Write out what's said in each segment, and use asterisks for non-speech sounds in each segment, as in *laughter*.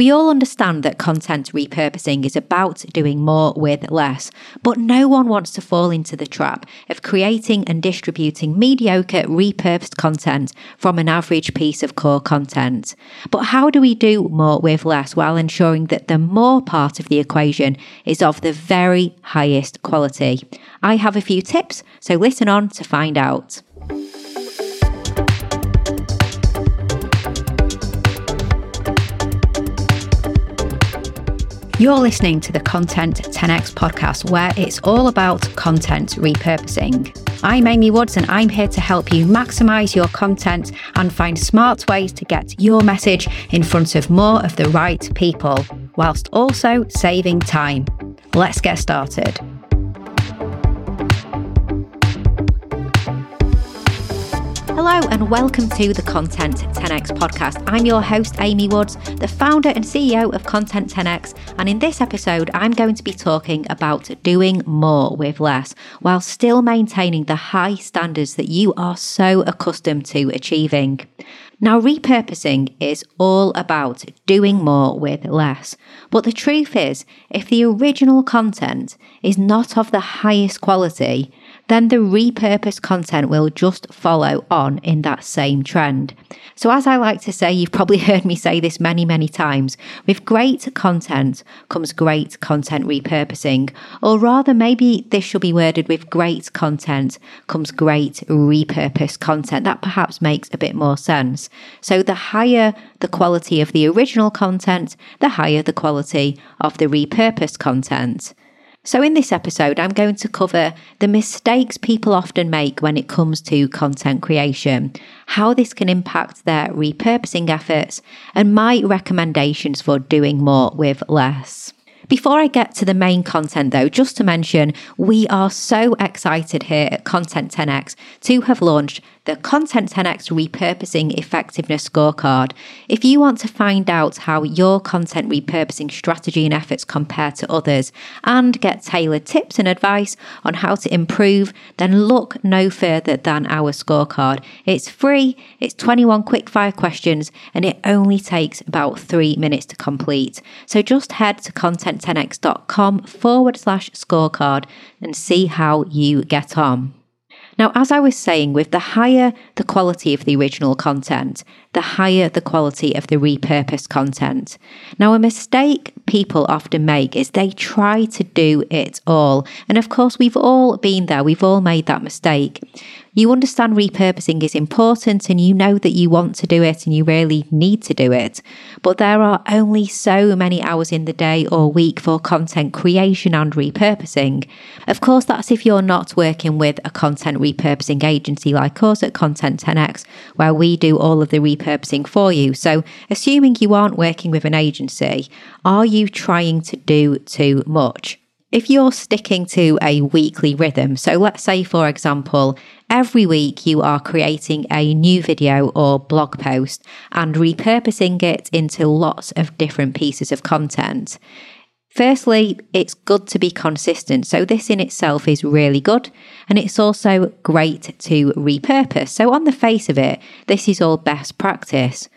We all understand that content repurposing is about doing more with less, but no one wants to fall into the trap of creating and distributing mediocre repurposed content from an average piece of core content. But how do we do more with less while ensuring that the more part of the equation is of the very highest quality? I have a few tips, so listen on to find out. You're listening to the Content 10x podcast, where it's all about content repurposing. I'm Amy Woods, and I'm here to help you maximize your content and find smart ways to get your message in front of more of the right people, whilst also saving time. Let's get started. Hello, and welcome to the Content 10x podcast. I'm your host, Amy Woods, the founder and CEO of Content 10x. And in this episode, I'm going to be talking about doing more with less while still maintaining the high standards that you are so accustomed to achieving. Now, repurposing is all about doing more with less. But the truth is, if the original content is not of the highest quality, then the repurposed content will just follow on in that same trend. So, as I like to say, you've probably *laughs* heard me say this many, many times with great content comes great content repurposing, or rather, maybe this should be worded with great content comes great repurposed content. That perhaps makes a bit more sense. So, the higher the quality of the original content, the higher the quality of the repurposed content. So, in this episode, I'm going to cover the mistakes people often make when it comes to content creation, how this can impact their repurposing efforts, and my recommendations for doing more with less. Before I get to the main content, though, just to mention, we are so excited here at Content 10x to have launched the Content 10x Repurposing Effectiveness Scorecard. If you want to find out how your content repurposing strategy and efforts compare to others and get tailored tips and advice on how to improve, then look no further than our scorecard. It's free, it's 21 quickfire questions, and it only takes about three minutes to complete. So just head to content10x.com forward slash scorecard and see how you get on. Now, as I was saying, with the higher the quality of the original content, the higher the quality of the repurposed content. Now, a mistake people often make is they try to do it all. And of course, we've all been there, we've all made that mistake. You understand repurposing is important and you know that you want to do it and you really need to do it. But there are only so many hours in the day or week for content creation and repurposing. Of course, that's if you're not working with a content repurposing agency like us at Content 10x, where we do all of the repurposing for you. So, assuming you aren't working with an agency, are you trying to do too much? If you're sticking to a weekly rhythm, so let's say, for example, every week you are creating a new video or blog post and repurposing it into lots of different pieces of content. Firstly, it's good to be consistent. So, this in itself is really good. And it's also great to repurpose. So, on the face of it, this is all best practice.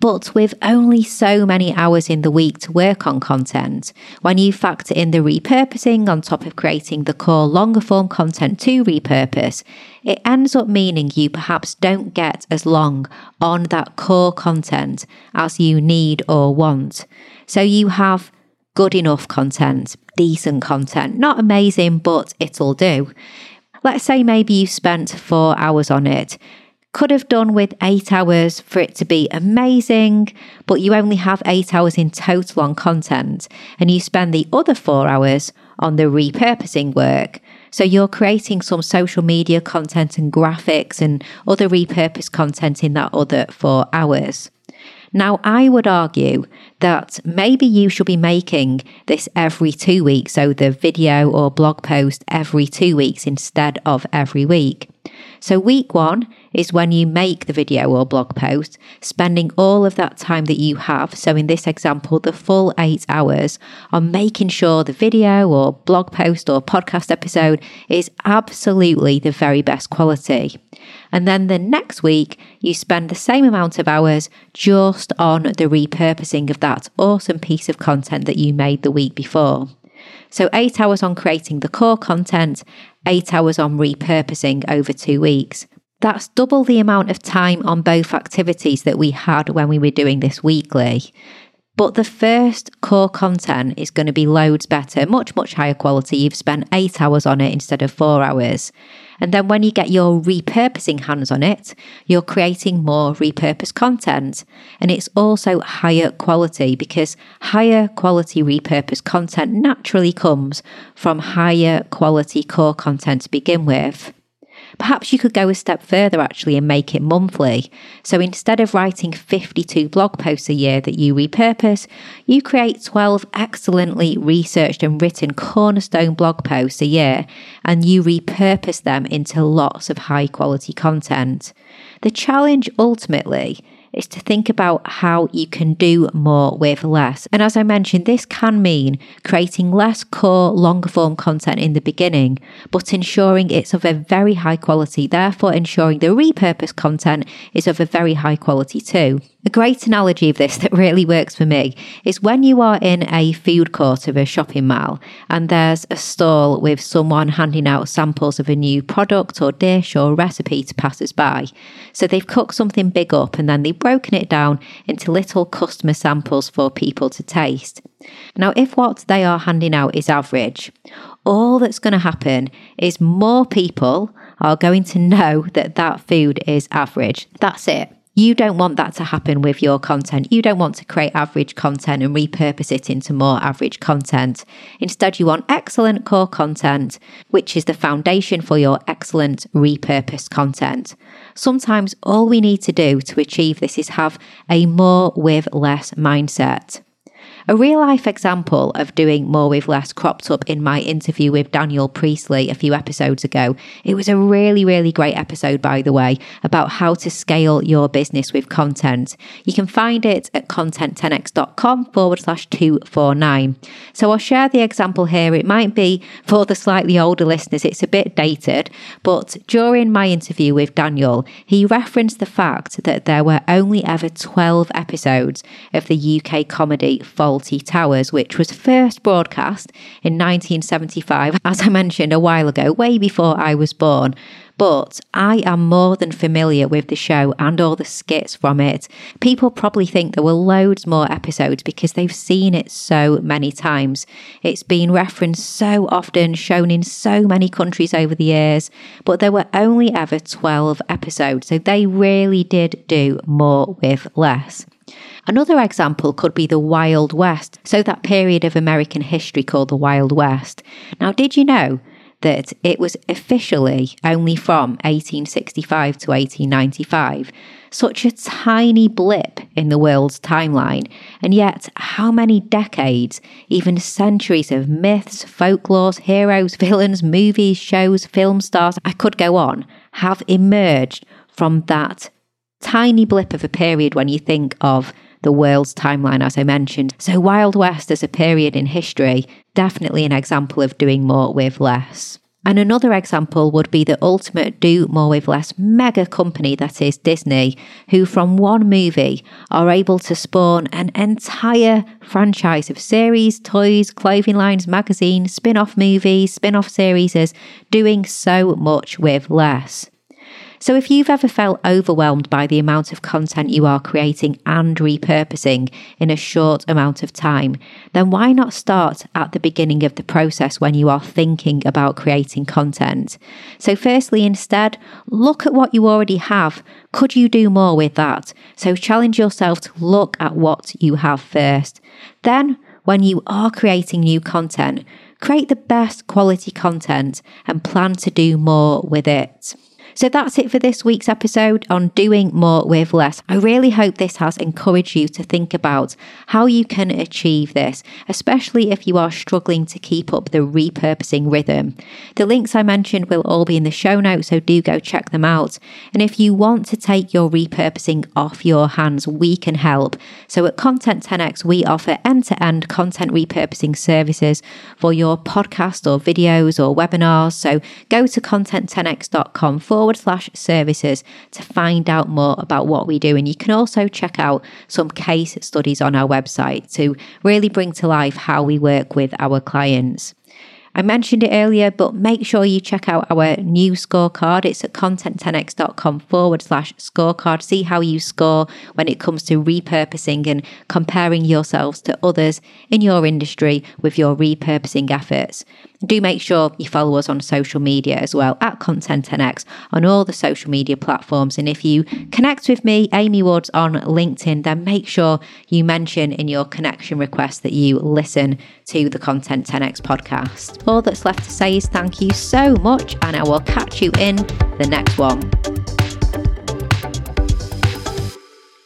But with only so many hours in the week to work on content, when you factor in the repurposing on top of creating the core longer form content to repurpose, it ends up meaning you perhaps don't get as long on that core content as you need or want. So you have good enough content, decent content, not amazing, but it'll do. Let's say maybe you spent four hours on it could have done with eight hours for it to be amazing, but you only have eight hours in total on content and you spend the other four hours on the repurposing work. So you're creating some social media content and graphics and other repurposed content in that other four hours. Now, I would argue that maybe you should be making this every two weeks, so the video or blog post every two weeks instead of every week. So, week one is when you make the video or blog post, spending all of that time that you have. So, in this example, the full eight hours on making sure the video or blog post or podcast episode is absolutely the very best quality. And then the next week, you spend the same amount of hours just on the repurposing of that awesome piece of content that you made the week before. So, eight hours on creating the core content, eight hours on repurposing over two weeks. That's double the amount of time on both activities that we had when we were doing this weekly. But the first core content is going to be loads better, much, much higher quality. You've spent eight hours on it instead of four hours. And then when you get your repurposing hands on it, you're creating more repurposed content. And it's also higher quality because higher quality repurposed content naturally comes from higher quality core content to begin with. Perhaps you could go a step further actually and make it monthly. So instead of writing 52 blog posts a year that you repurpose, you create 12 excellently researched and written cornerstone blog posts a year and you repurpose them into lots of high quality content. The challenge ultimately is to think about how you can do more with less. And as I mentioned, this can mean creating less core, longer form content in the beginning, but ensuring it's of a very high quality, therefore ensuring the repurposed content is of a very high quality too. A great analogy of this that really works for me is when you are in a food court of a shopping mall and there's a stall with someone handing out samples of a new product or dish or recipe to passers by. So they've cooked something big up and then they've broken it down into little customer samples for people to taste. Now, if what they are handing out is average, all that's going to happen is more people are going to know that that food is average. That's it. You don't want that to happen with your content. You don't want to create average content and repurpose it into more average content. Instead, you want excellent core content, which is the foundation for your excellent repurposed content. Sometimes all we need to do to achieve this is have a more with less mindset. A real life example of doing more with less cropped up in my interview with Daniel Priestley a few episodes ago. It was a really, really great episode, by the way, about how to scale your business with content. You can find it at content10x.com forward slash 249. So I'll share the example here. It might be for the slightly older listeners, it's a bit dated, but during my interview with Daniel, he referenced the fact that there were only ever 12 episodes of the UK comedy Fawlty Towers, which was first broadcast in 1975, as I mentioned a while ago, way before I was born. But I am more than familiar with the show and all the skits from it. People probably think there were loads more episodes because they've seen it so many times. It's been referenced so often, shown in so many countries over the years, but there were only ever 12 episodes, so they really did do more with less. Another example could be the Wild West, so that period of American history called the Wild West. Now, did you know that it was officially only from 1865 to 1895? Such a tiny blip in the world's timeline, and yet how many decades, even centuries of myths, folklores, heroes, *laughs* villains, movies, shows, film stars, I could go on, have emerged from that tiny blip of a period when you think of the world's timeline, as I mentioned. So, Wild West as a period in history, definitely an example of doing more with less. And another example would be the ultimate do more with less mega company that is Disney, who from one movie are able to spawn an entire franchise of series, toys, clothing lines, magazines, spin off movies, spin off series, doing so much with less. So, if you've ever felt overwhelmed by the amount of content you are creating and repurposing in a short amount of time, then why not start at the beginning of the process when you are thinking about creating content? So, firstly, instead, look at what you already have. Could you do more with that? So, challenge yourself to look at what you have first. Then, when you are creating new content, create the best quality content and plan to do more with it. So that's it for this week's episode on doing more with less. I really hope this has encouraged you to think about how you can achieve this, especially if you are struggling to keep up the repurposing rhythm. The links I mentioned will all be in the show notes, so do go check them out. And if you want to take your repurposing off your hands, we can help. So at Content 10x, we offer end to end content repurposing services for your podcast or videos or webinars. So go to content10x.com forward slash services to find out more about what we do. And you can also check out some case studies on our website to really bring to life how we work with our clients. I mentioned it earlier, but make sure you check out our new scorecard. It's at content10x.com forward slash scorecard. See how you score when it comes to repurposing and comparing yourselves to others in your industry with your repurposing efforts. Do make sure you follow us on social media as well at Content10x on all the social media platforms. And if you connect with me, Amy Woods, on LinkedIn, then make sure you mention in your connection request that you listen to the Content 10x podcast. All that's left to say is thank you so much, and I will catch you in the next one.